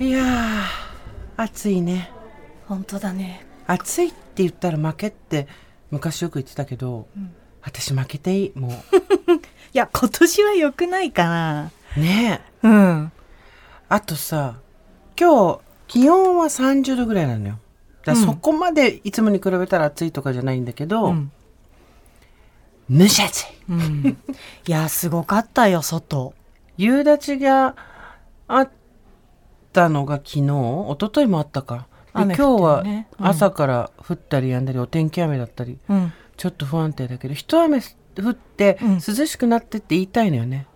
いやー暑いね。本当だね。暑いって言ったら負けって昔よく言ってたけど、私負けていいも いや今年は良くないかな。うねえ。うん。あとさ今日気温は30度ぐらいなのよ。だそこまでいつもに比べたら暑いとかじゃないんだけど、うん、蒸し暑いうん、いやすごかったよ外。夕立があったのが昨日？一昨日もあったか。で雨今日は朝から降ったりやんだりお天気雨だったり。うん。ちょっと不安定だけど一雨降ってうん。涼しくなってって言いたいのよね、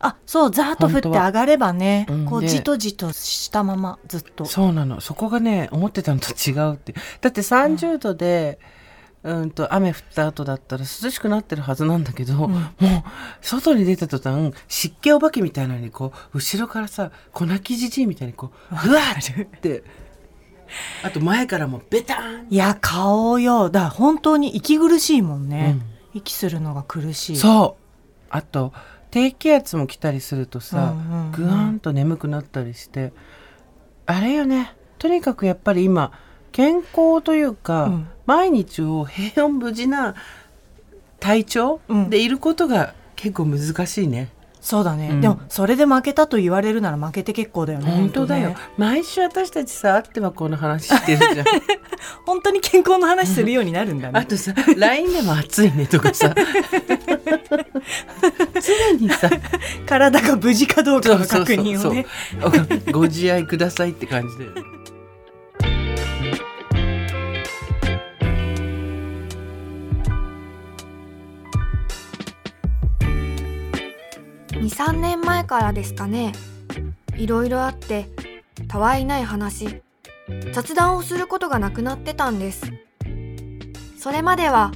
あそうザーッと降って上がればねこうじとじとしたままずっと。そうなの。そこがね思ってたのと違うって。だって30度で、うん、と雨降った後だったら涼しくなってるはずなんだけど、もう外に出た途端湿気お化けみたいなのにこう後ろからさ粉木じじいみたいにこうふわーってあと前からもベターンいや顔よ。だ本当に息苦しいもんね、息するのが苦しい。そう。あと低気圧も来たりするとさ、うんうんうん。ぐんと眠くなったりして。あれよね。とにかくやっぱり今健康というか、うん。毎日を平穏無事な体調うん。でいることが結構難しいね、そうだね、うん。でもそれで負けたと言われるなら負けて結構だよね本当だよ、ね。毎週私たちさ会ってはこの話してるじゃん。本当に健康の話するようになるんだね。あとさ LINE でも暑いねとかさ。常にさ。体が無事かどうかの確認をね。ご自愛くださいって感じで23年前からですかね。いろいろあってたわいない話。雑談をすることがなくなってたんです。それまでは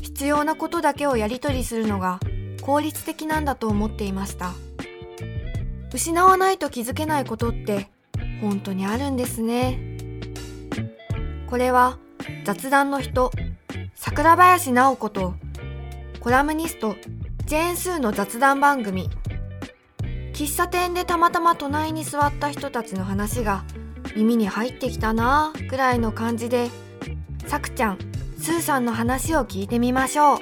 必要なことだけをやり取りするのが効率的なんだと思っていました。失わないと気づけないことって本当にあるんですね。これは雑談の人桜林直子とコラムニストジェーン・スーの雑談番組。喫茶店でたまたま隣に座った人たちの話が耳に入ってきたなぁくらいの感じでさくちゃんスーさんの話を聞いてみましょう。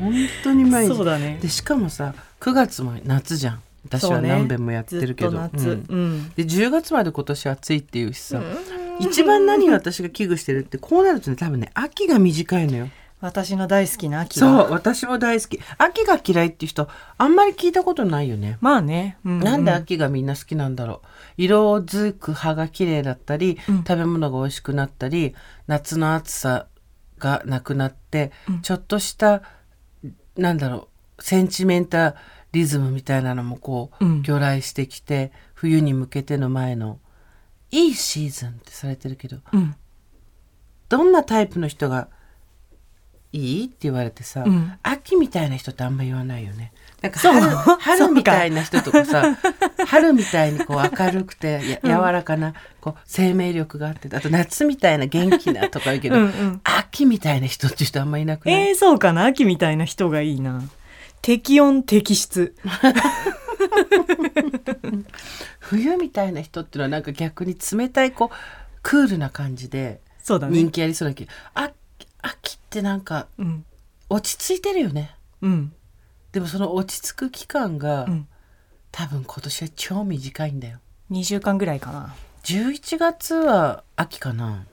本当に毎日。そうだね。でしかもさ9月も夏じゃん。私は何遍もやってるけど、ずっと夏、うん。うん。で10月まで今年暑いっていうしさ、一番何を私が危惧してるってこうなるとね多分ね秋が短いのよ私の大好きな秋そがう私も大好き。秋が嫌いっていう人あんまり聞いたことないよね、まあね、ううなんで秋がみんな好きなんだろう。色づく葉が綺麗だったり、うん。食べ物が美味しくなったり夏の暑さがなくなって、うん。ちょっとしたなんだろうセンチメンタリズムみたいなのもこう、うん。魚来してきて冬に向けての前のいいシーズンってされてるけどうん。どんなタイプの人がいい？って言われてさ、うん。秋みたいな人ってあんま言わないよね。なんか春春みたいな人とかさ 春みたいにこう明るくてや柔らかなこう生命力があってあと夏みたいな元気なとか言うけどうんうん。秋みたいな人って人あんまいなくない、えー、そうかな？秋みたいな人がいいな。適温適湿冬みたいな人っていうのはなんか逆に冷たいこうクールな感じで人気ありそうだけど、あ秋ってなんかうん。落ち着いてるよね。うん。でもその落ち着く期間が、うん。多分今年は超短いんだよ。2週間ぐらいかな。11月は秋かな。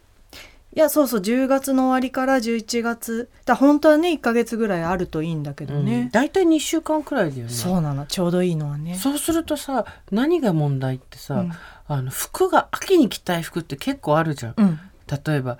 いやそうそう10月の終わりから11月。だ本当はね1ヶ月ぐらいあるといいんだけどうん。ね、大体2週間くらいだよね。そうなの。ちょうどいいのはね。そうするとさ何が問題ってさ、うん。あの服が秋に着たい服って結構あるじゃん、うん。例えば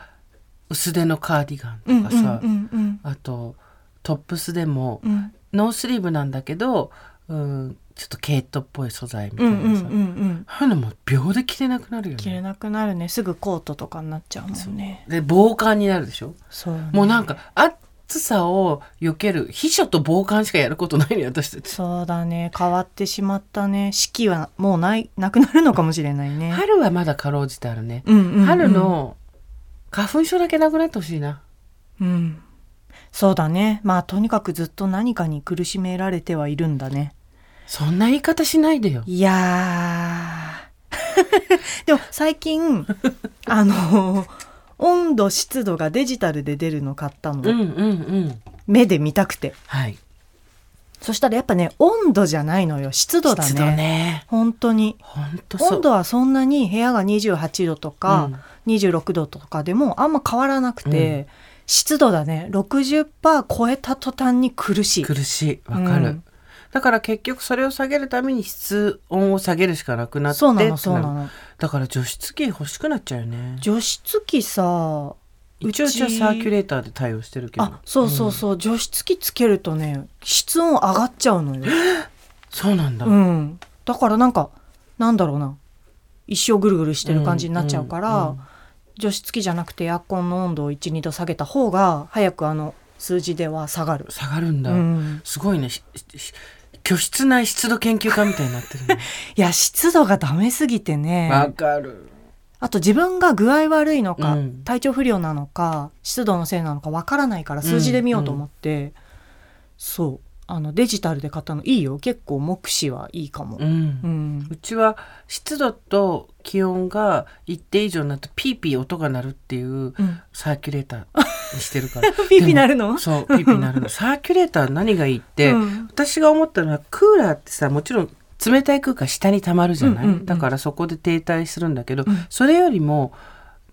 薄手のカーディガうんンとかさ、うんうんあとトップスでもうん。うんノースリーブなんだけど、うん、ちょっと毛糸っぽい素材みたういなさ、んうんうんうん。ああいうのも秒で着れなくなるよね。着れなくなるね。すぐコートとかになっちゃうもんね。で防寒になるでしょ？そうね。もうなんか暑さを避ける避暑と防寒しかやることないのよ私たち。そうだね。変わってしまったね。四季はもうないなくなるのかもしれないね。春はまだかろうじてあるね、うんうんうん。春の花粉症だけなくなってほしいな。うん。そうだね。まあとにかくずっと何かに苦しめられてはいるんだね。そんな言い方しないでよ。いやー。でも最近 あの温度湿度がデジタルで出るの買ったの、うんうんうん。目で見たくて。はい。そしたらやっぱね温度じゃないのよ。湿度だね。湿度ね。本当に。本当そう。温度はそんなに部屋が28度とか、うん26度とかでもあんま変わらなくて、う湿度だね。60%超えた途端に苦しい。苦しい。わかる、うん。だから結局それを下げるために室温を下げるしかなくなってそうなのそうなの。だから除湿機欲しくなっちゃうよね。除湿機さ一応サーキュレーターで対応してるけど。あそうそうそう、除湿機つけるとね室温上がっちゃうのよ、そうなんだ、うん、だからなんかなんだろうな。一生ぐるぐるしてる感じになっちゃうから、うんうん除湿機じゃなくてエアコンの温度を12度下げた方が早くあの数字では下がる、下がるんだ、うん、すごいね。居室内湿度研究家みたいになってるね。いや湿度がダメすぎてね。わかる。あと自分が具合悪いのか、うん。体調不良なのか湿度のせいなのかわからないから数字で見ようと思って、そうあのデジタルで買ったのいいよ。結構目視はいいかも。う、ん。うん。うちは湿度と気温が一定以上になるとピーピー音が鳴るっていううん、サーキュレーターにしてるから。ピーピーなるの？そうピーピーなるの。サーキュレーター何がいいって、うん。私が思ったのはクーラーってさもちろん冷たい空気下に溜まるじゃない、うんうんうん。だからそこで停滞するんだけど、うん。それよりも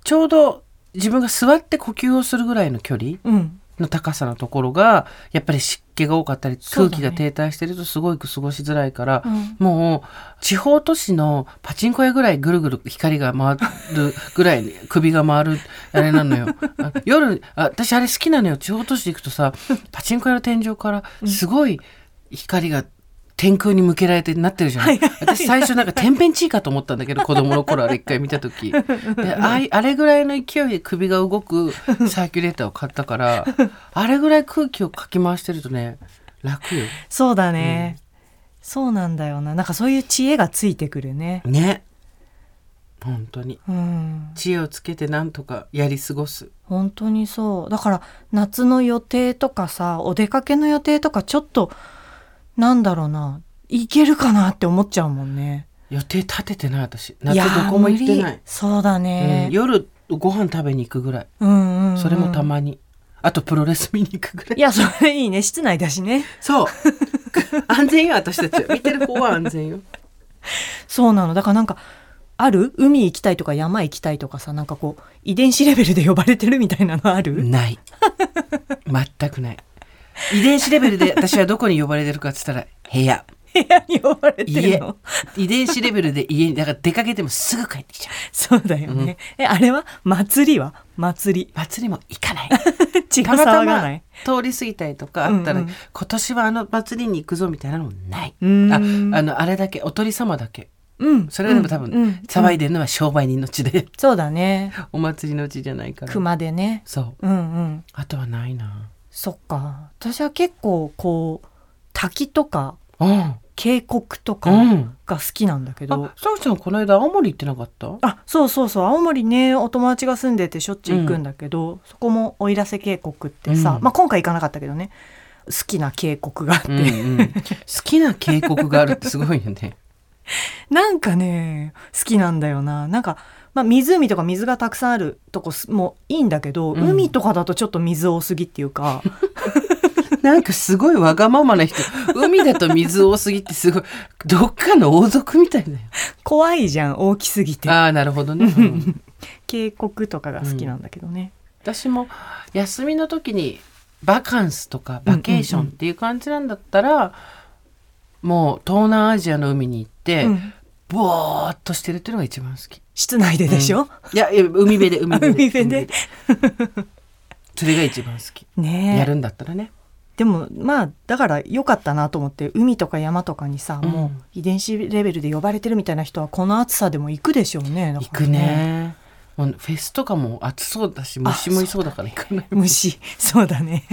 ちょうど自分が座って呼吸をするぐらいの距離うんの高さのところがやっぱり湿気が多かったり空気が停滞してるとすごい過ごしづらいから、うん。もう地方都市のパチンコ屋ぐらいぐるぐる光が回るぐらい首が回るあれなのよ。あ夜あ私あれ好きなのよ。地方都市行くとさ パチンコ屋の天井からすごい光が天空に向けられてなってるじゃない、私最初なんか天変地異かと思ったんだけど 子供の頃あれ一回見た時。で あいあれぐらいの勢いで首が動くサーキュレーターを買ったから あれぐらい空気をかき回してるとね楽よ。そうだね、そうなんだよな。なんかそういう知恵がついてくるね。ね。本当に。うん。知恵をつけてなんとかやり過ごす。本当にそう。だから夏の予定とかさお出かけの予定とかちょっとなんだろうな。行けるかなって思っちゃうもんね。予定立ててない私。夏どこも行ってない、そうだね。うん、夜ご飯食べに行くぐらい。うんうんうん。それもたまに、あとプロレス見に行くぐらい。いやそれいいね。室内だしね。そう。安全よ私たちは。見てる方は安全よ。そうなの。だからなんかある？海行きたいとか山行きたいとかさなんかこう遺伝子レベルで呼ばれてるみたいなのある、ない。全くない 遺伝子レベルで私はどこに呼ばれてるかって言ったら部屋。部屋に呼ばれてる家。の遺伝子レベルで家にだから出かけてもすぐ帰ってきちゃう。そうだよね、えあれは？祭りは？祭り。祭りも行かない。血がたまたま騒がない通り過ぎたりとかあったら、うんうん。今年はあの祭りに行くぞみたいなのもない。あん。あのあれだけおとり様だけ。うん。それでも多分、うん。うん。騒いでるのは商売人の地で。そうだね。お祭りの地じゃないから。熊でね。そう。うんうん。あとはないなそっか。私は結構こう滝とかうん。渓谷とうかん。が好きなんだけど、あさくちゃんこの間青森行ってなかった？あそうそうそう。青森ねお友達が住んでてしょっちゅう行くんだけど、そこも奥入瀬渓谷ってさ、うん。まあ今回行かなかったけどね。好きな渓谷があって、うんうん、好きな渓谷があるってすごいよね なんかね好きなんだよな。なんか、まあ、湖とか水がたくさんあるとこすもいいんだけど、うん。海とかだとちょっと水多すぎっていうか。なんかすごいわがままな人。海だと水多すぎってすごいどっかの王族みたいだよ。怖いじゃん大きすぎて。ああなるほどね、うん。渓谷とかが好きなんだけどね、私も休みの時にバカンスとかバケーションっていう感じなんだったら、もう東南アジアの海に行って、うん。ぼーっとしてるっていうのが一番好き。室内ででしょ、いやいや海辺で 海辺で。海辺で？それが一番好き、ねえ。やるんだったらね。でもまあだから良かったなと思って海とか山とかにさ、うん。もう遺伝子レベルで呼ばれてるみたいな人はこの暑さでも行くでしょうね。だから行くね。もうフェスとかも暑そうだし虫もいそうだから行かない。虫。そうだね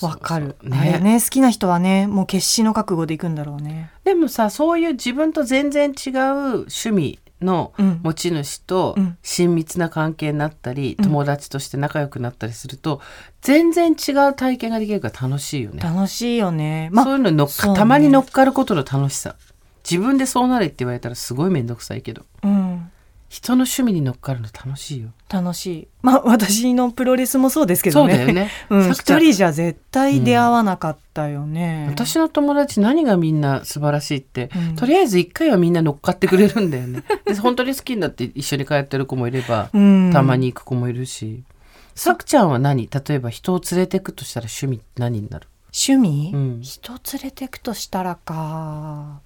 わかる、ね。ね好きな人はねもう決死の覚悟で行くんだろうね。でもさそういう自分と全然違う趣味のうん。持ち主とうん。親密な関係になったり、うん。友達として仲良くなったりすると全然違う体験ができるから楽しいよね。楽しいよね。まそういうのに乗っか、そうね。たまに乗っかることの楽しさ。自分でそうなれって言われたらすごい面倒くさいけど。うん人の趣味に乗っかるの楽しいよ。楽しい。まあ私のプロレスもそうですけどね。そうだよね。うん、人じゃ絶対出会わなかったよね、私の友達何がみんな素晴らしいって、うん。とりあえず一回はみんな乗っかってくれるんだよね。で本当に好きになって一緒に通ってる子もいれば、うん。たまに行く子もいるし。さくちゃんは何？例えば人を連れてくとしたら趣味何になる？趣味、うん。人連れてくとしたらか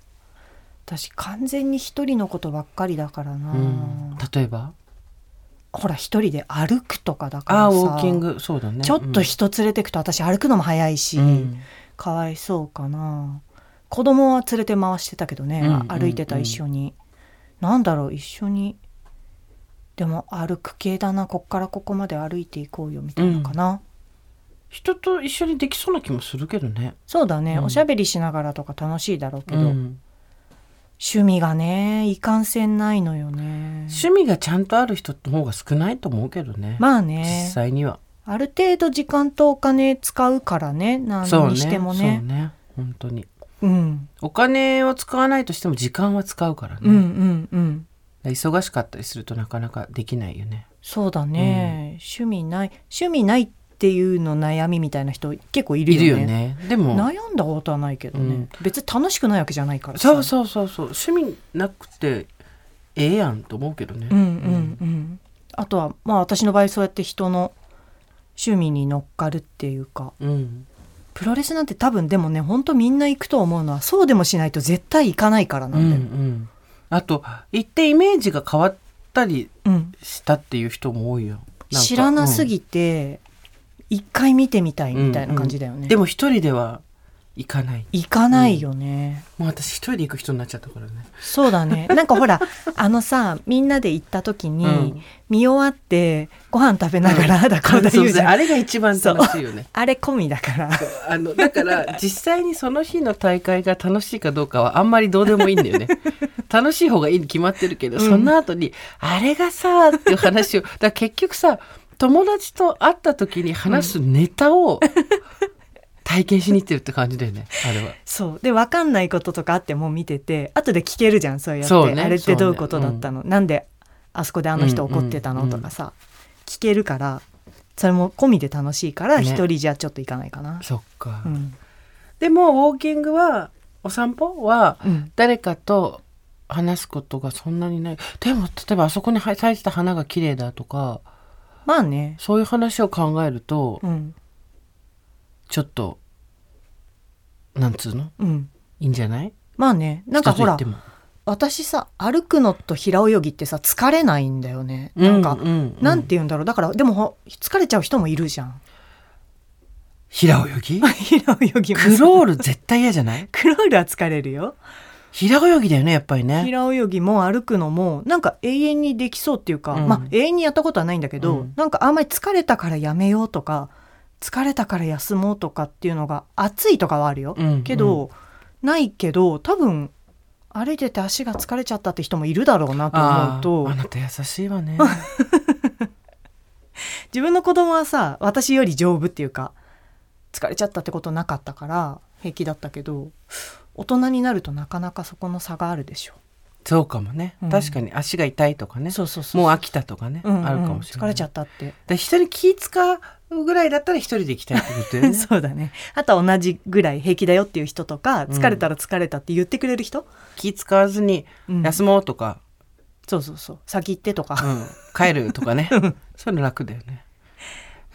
私完全に一人のことばっかりだからな、うん。例えば？ほら一人で歩くとかだからさ。ああウォーキング。そうだね。ちょっと人連れてくと私歩くのも早いし、うん。かわいそうかな。子供は連れて回してたけどね、うん歩いてた一緒に、なんだろう一緒に。でも歩く系だな。こっからここまで歩いていこうよみたいなかな、人と一緒にできそうな気もするけどね。そうだね、うん。おしゃべりしながらとか楽しいだろうけど、うん趣味がねいかんせんないのよね趣味がちゃんとある人の方が少ないと思うけどね。まあ実ね際には。ある程度時間とお金使うからね何にしてもねそうね。本当に。うん、お金を使わないとしても時間は使うからね。うんうんうん忙しかったりするとなかなかできないよね。そうだね、趣味ない趣味ないっていうの悩みみたいな人結構いるいよねね。でも、悩んだことはないけどね、うん別に楽しくないわけじゃないからさそうそうそうそう。趣味なくてええやんと思うけどね。うんうんうんあとはまあ私の場合そうやって人の趣味に乗っかるっていうかうん。プロレスなんて多分でもねほんとみんな行くと思うのはそうでもしないと絶対行かないからなうんんだよ、うん。あと、行ってイメージが変わったりうんしたっていう人も多いよ。知らなすぎて一回見てみたいみたいな感じだよね、でも一人では行かない。行かないよね、もう私一人で行く人になっちゃったからね。そうだね。なんかほらあのさみんなで行った時に、うん。見終わってご飯食べながらあだこうだ言うじゃん、あれが一番楽しいよね。あれ込みだから。あのだから実際にその日の大会が楽しいかどうかはあんまりどうでもいいんだよね。楽しい方がいいに決まってるけど、うん。その後にあれがさっていう話を。だ結局さ友達と会った時に話すネタを体験しに行ってるって感じだよね あれは。そう。で分かんないこととかあっても見てて後で聞けるじゃんそうやって。ね。あれってどういうことだったの、なんであそこであの人怒ってたの、うんうんとかさ聞けるからそれも込みで楽しいからね。一人じゃちょっと行かないかな、そっか、うん。でもウォーキングはお散歩はうん。誰かと話すことがそんなにない。でも例えばあそこに咲いてた花が綺麗だとかまあね。そういう話を考えると、うん。ちょっとなんつうの？うん。いいんじゃない？まあね。なんかほら私さ歩くのと平泳ぎってさ疲れないんだよね。なんか、ううなんて言うんだろう。だからでもほ疲れちゃう人もいるじゃん。平泳ぎ？平泳ぎもクロール絶対嫌じゃない？クロールは疲れるよ平泳ぎだよねやっぱりね。平泳ぎも歩くのもなんか永遠にできそうっていうか、うん。まあ永遠にやったことはないんだけど、うん。なんかあんまり疲れたからやめようとか疲れたから休もうとかっていうのが暑いとかはあるよ、うんけど、ないけど多分歩いてて足が疲れちゃったって人もいるだろうなと思あうとーあなた優しいわね。自分の子供はさ私より丈夫っていうか疲れちゃったってことなかったから平気だったけど大人になるとなかなかそこの差があるでしょそうかもね、うん。確かに足が痛いとかね。そうそうそうもう飽きたとかね、うんうんあるかもしれない。疲れちゃったって。で人に気使うぐらいだったら一人で行きたいってことだよね。そうだね。あとは同じぐらい平気だよっていう人とかん。疲れたら疲れたって言ってくれる人、気使わずにうん。休もうとか、そうそうそう。先行ってとか、うん。帰るとかね。そういうの楽だよね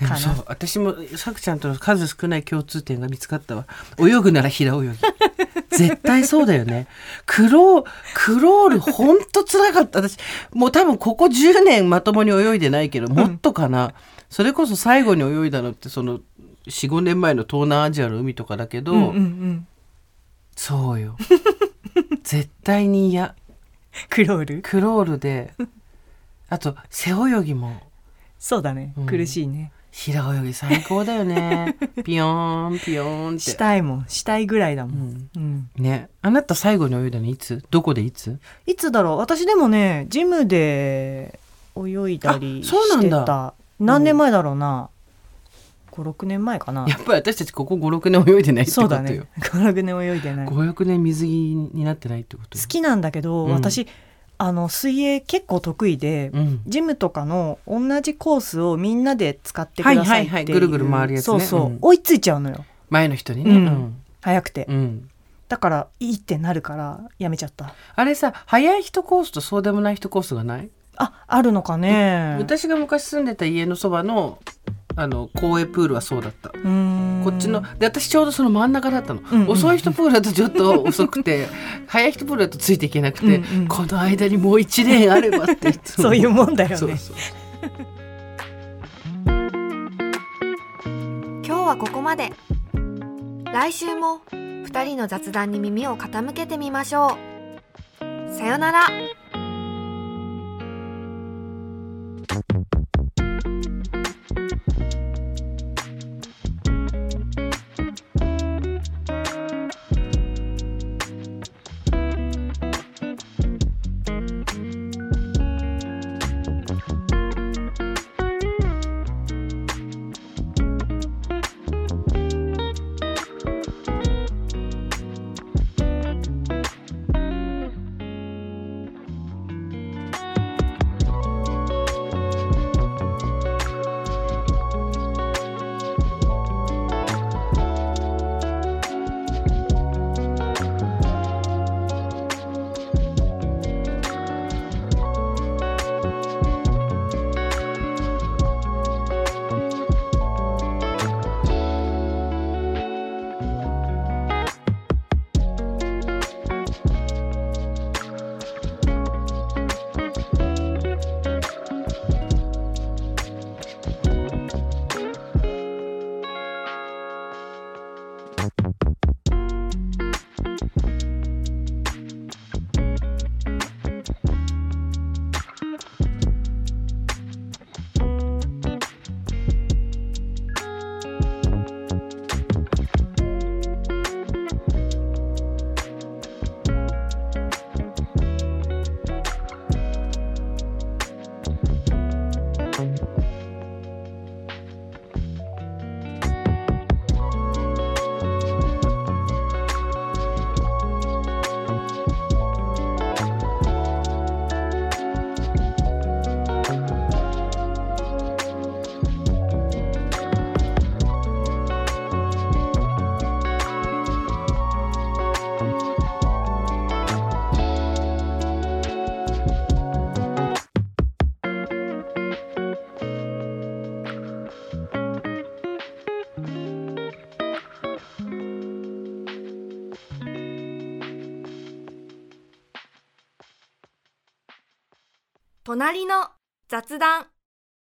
かな。そう私もさくちゃんとの数少ない共通点が見つかったわ。泳ぐなら平泳ぎ。絶対そうだよね。クロークロールほんとつらかった。私もう多分ここ10年まともに泳いでないけどもっとかな、それこそ最後に泳いだのってその45年前の東南アジアの海とかだけど、うんうんうん。そうよ。絶対に嫌。クロールクロールで。あと背泳ぎも。そうだね、うん。苦しいね平泳ぎ最高だよね。ピヨーンピヨーンって。したいもん。したいぐらいだも、うん。んうん、ね。あなた最後に泳いだのいつ？どこでいつ？いつだろう？私でもねジムで泳いだりあそうなんだ。してた何年前だろうな、56年前かな。やっぱり私たちここ56年泳いでないってことよ、そうだね。56年泳いでない。好56年水着になってないってことよ。きなんだけど、うん。私あの水泳結構得意で、うん。ジムとかの同じコースをみんなで使ってくださいってはいぐるぐる回るやつね。そうそう、うん。追いついちゃうのよ。前の人にね、ううん。ん早くて、うん。だからいいってなるからやめちゃった。あれさ速い人コースとそうでもない人コースがない、ああるのかね。私が昔住んでた家のそばのあの公営プールはそうだった。こっちので私ちょうどその真ん中だったの、うんうん遅い人プールだとちょっと遅くて 速い人プールだとついていけなくて、うんうん。この間にもう1レーンあればって言ってそういうもんだよね。そうそう。今日はここまで。来週も2人の雑談に耳を傾けてみましょう。さよなら隣の雑談。